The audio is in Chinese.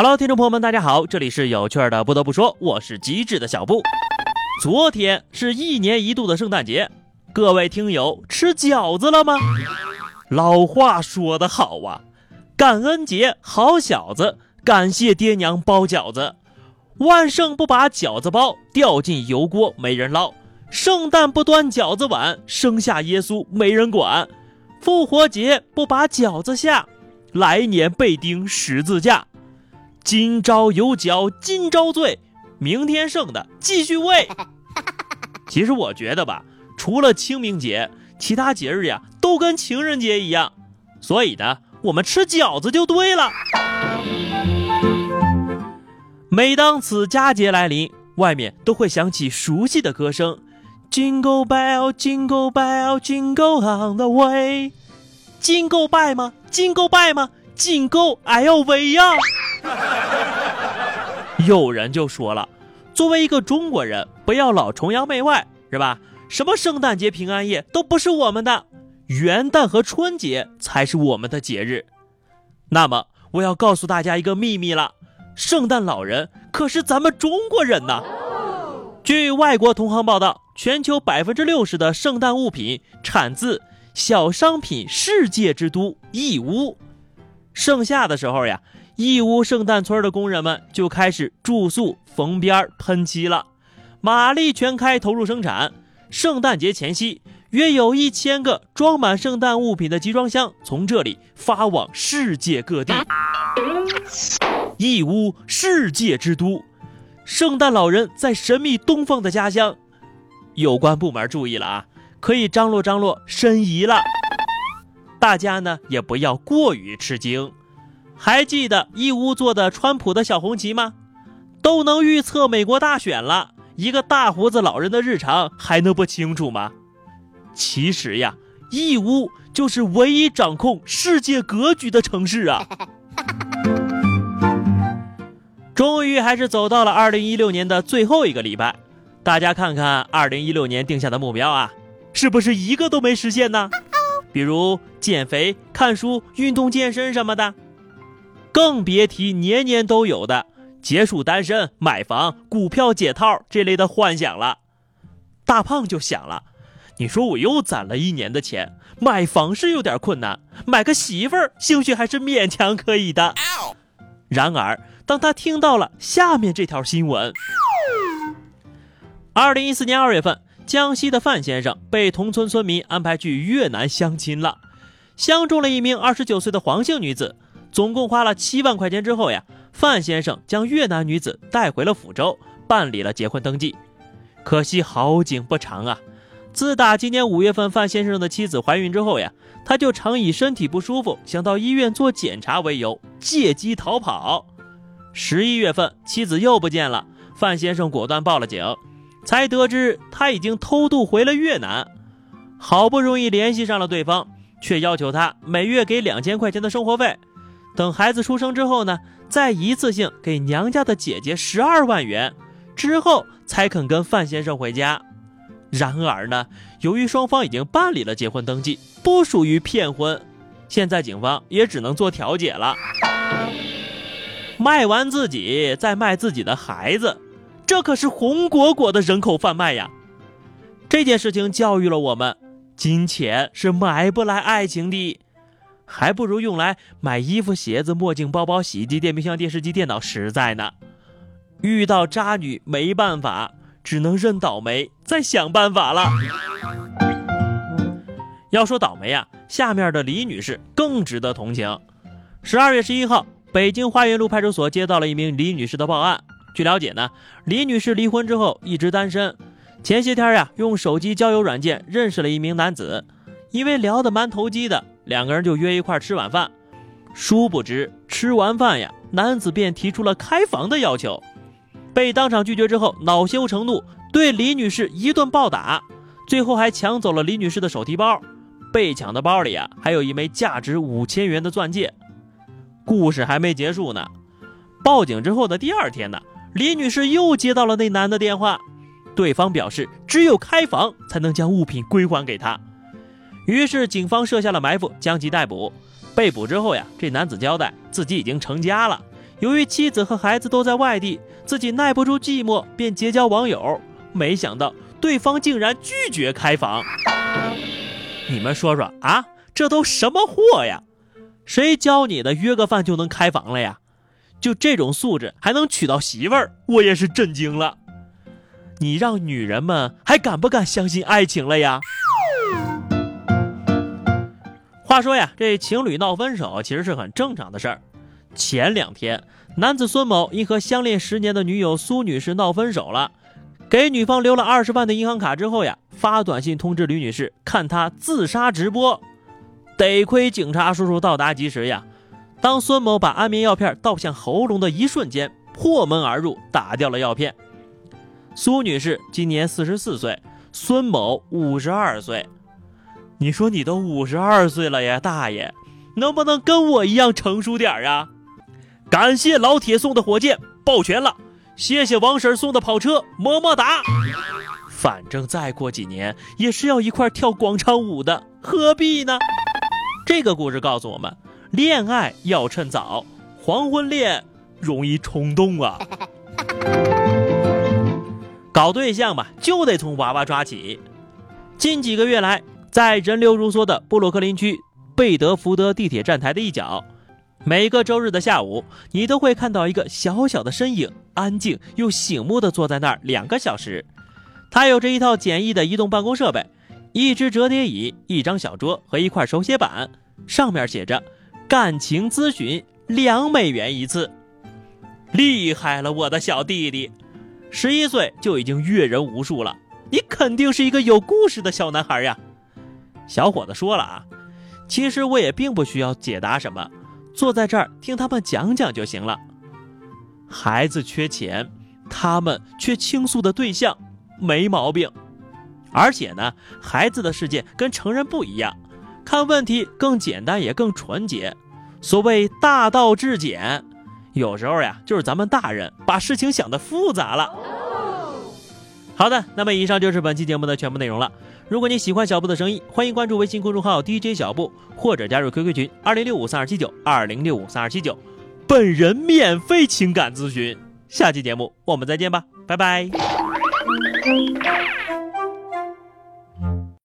Hello，听众朋友们，大家好，这里是有趣的。不得不说，我是机智的小布。昨天是一年一度的圣诞节，各位听友吃饺子了吗？老话说得好啊，感恩节好小子，感谢爹娘包饺子。万圣不把饺子包，掉进油锅没人捞。圣诞不端饺子碗，生下耶稣没人管。复活节不把饺子下，来年被钉十字架。今朝有酒今朝醉，明天剩的继续喂。其实我觉得吧，除了清明节，其他节日呀都跟情人节一样，所以呢，我们吃饺子就对了。每当此佳节来临，外面都会响起熟悉的歌声：Jingle bell, Jingle bell, Jingle on the way。金够拜吗？金够拜吗？金够 L V 呀！有人就说了，作为一个中国人，不要老崇洋媚外，是吧？什么圣诞节、平安夜都不是我们的，元旦和春节才是我们的节日。那么，我要告诉大家一个秘密了：圣诞老人可是咱们中国人呐！据外国同行报道，全球百分之六十的圣诞物品产自小商品世界之都义乌。盛夏的时候呀。义乌圣诞村的工人们就开始住宿、缝边、喷漆了，马力全开，投入生产。圣诞节前夕，约有一千个装满圣诞物品的集装箱从这里发往世界各地。义乌世界之都，圣诞老人在神秘东方的家乡。有关部门注意了啊，可以张罗张罗申遗了。大家呢也不要过于吃惊。还记得义乌做的川普的小红旗吗？都能预测美国大选了，一个大胡子老人的日常还能不清楚吗？其实呀，义乌就是唯一掌控世界格局的城市啊！终于还是走到了二零一六年的最后一个礼拜，大家看看二零一六年定下的目标啊，是不是一个都没实现呢？比如减肥、看书、运动健身什么的。更别提年年都有的结束单身、买房、股票解套这类的幻想了。大胖就想了：“你说我又攒了一年的钱，买房是有点困难，买个媳妇儿兴许还是勉强可以的。”然而，当他听到了下面这条新闻：二零一四年二月份，江西的范先生被同村村民安排去越南相亲了，相中了一名二十九岁的黄姓女子。总共花了七万块钱之后呀，范先生将越南女子带回了福州，办理了结婚登记。可惜好景不长啊！自打今年五月份范先生的妻子怀孕之后呀，他就常以身体不舒服、想到医院做检查为由，借机逃跑。十一月份妻子又不见了，范先生果断报了警，才得知他已经偷渡回了越南。好不容易联系上了对方，却要求他每月给两千块钱的生活费。等孩子出生之后呢，再一次性给娘家的姐姐十二万元，之后才肯跟范先生回家。然而呢，由于双方已经办理了结婚登记，不属于骗婚，现在警方也只能做调解了。卖完自己再卖自己的孩子，这可是红果果的人口贩卖呀！这件事情教育了我们，金钱是买不来爱情的。还不如用来买衣服、鞋子、墨镜、包包、洗衣机、电冰箱、电视机、电脑实在呢。遇到渣女没办法，只能认倒霉，再想办法了。要说倒霉啊，下面的李女士更值得同情。十二月十一号，北京花园路派出所接到了一名李女士的报案。据了解呢，李女士离婚之后一直单身，前些天呀，用手机交友软件认识了一名男子，因为聊得蛮投机的。两个人就约一块吃晚饭，殊不知吃完饭呀，男子便提出了开房的要求，被当场拒绝之后，恼羞成怒，对李女士一顿暴打，最后还抢走了李女士的手提包。被抢的包里啊，还有一枚价值五千元的钻戒。故事还没结束呢，报警之后的第二天呢，李女士又接到了那男的电话，对方表示只有开房才能将物品归还给他。于是警方设下了埋伏，将其逮捕。被捕之后呀，这男子交代自己已经成家了，由于妻子和孩子都在外地，自己耐不住寂寞，便结交网友。没想到对方竟然拒绝开房。你们说说啊，这都什么货呀？谁教你的？约个饭就能开房了呀？就这种素质还能娶到媳妇儿，我也是震惊了。你让女人们还敢不敢相信爱情了呀？话说呀，这情侣闹分手其实是很正常的事儿。前两天，男子孙某因和相恋十年的女友苏女士闹分手了，给女方留了二十万的银行卡之后呀，发短信通知吕女士看他自杀直播。得亏警察叔叔到达及时呀。当孙某把安眠药片倒向喉咙的一瞬间，破门而入，打掉了药片。苏女士今年四十四岁，孙某五十二岁。你说你都五十二岁了呀，大爷，能不能跟我一样成熟点啊？感谢老铁送的火箭，抱拳了。谢谢王婶送的跑车，么么哒。反正再过几年也是要一块跳广场舞的，何必呢？这个故事告诉我们。恋爱要趁早，黄昏恋容易冲动啊！搞对象吧，就得从娃娃抓起。近几个月来，在人流如梭的布鲁克林区贝德福德地铁站台的一角，每个周日的下午，你都会看到一个小小的身影，安静又醒目的坐在那儿两个小时。他有着一套简易的移动办公设备，一只折叠椅，一张小桌和一块手写板，上面写着。感情咨询两美元一次，厉害了，我的小弟弟，十一岁就已经阅人无数了，你肯定是一个有故事的小男孩呀。小伙子说了啊，其实我也并不需要解答什么，坐在这儿听他们讲讲就行了。孩子缺钱，他们缺倾诉的对象，没毛病。而且呢，孩子的世界跟成人不一样。看问题更简单也更纯洁，所谓大道至简，有时候呀就是咱们大人把事情想的复杂了。好的，那么以上就是本期节目的全部内容了。如果你喜欢小布的声音，欢迎关注微信公众号 DJ 小布，或者加入 QQ 群二零六五三二七九二零六五三二七九，本人免费情感咨询。下期节目我们再见吧，拜拜。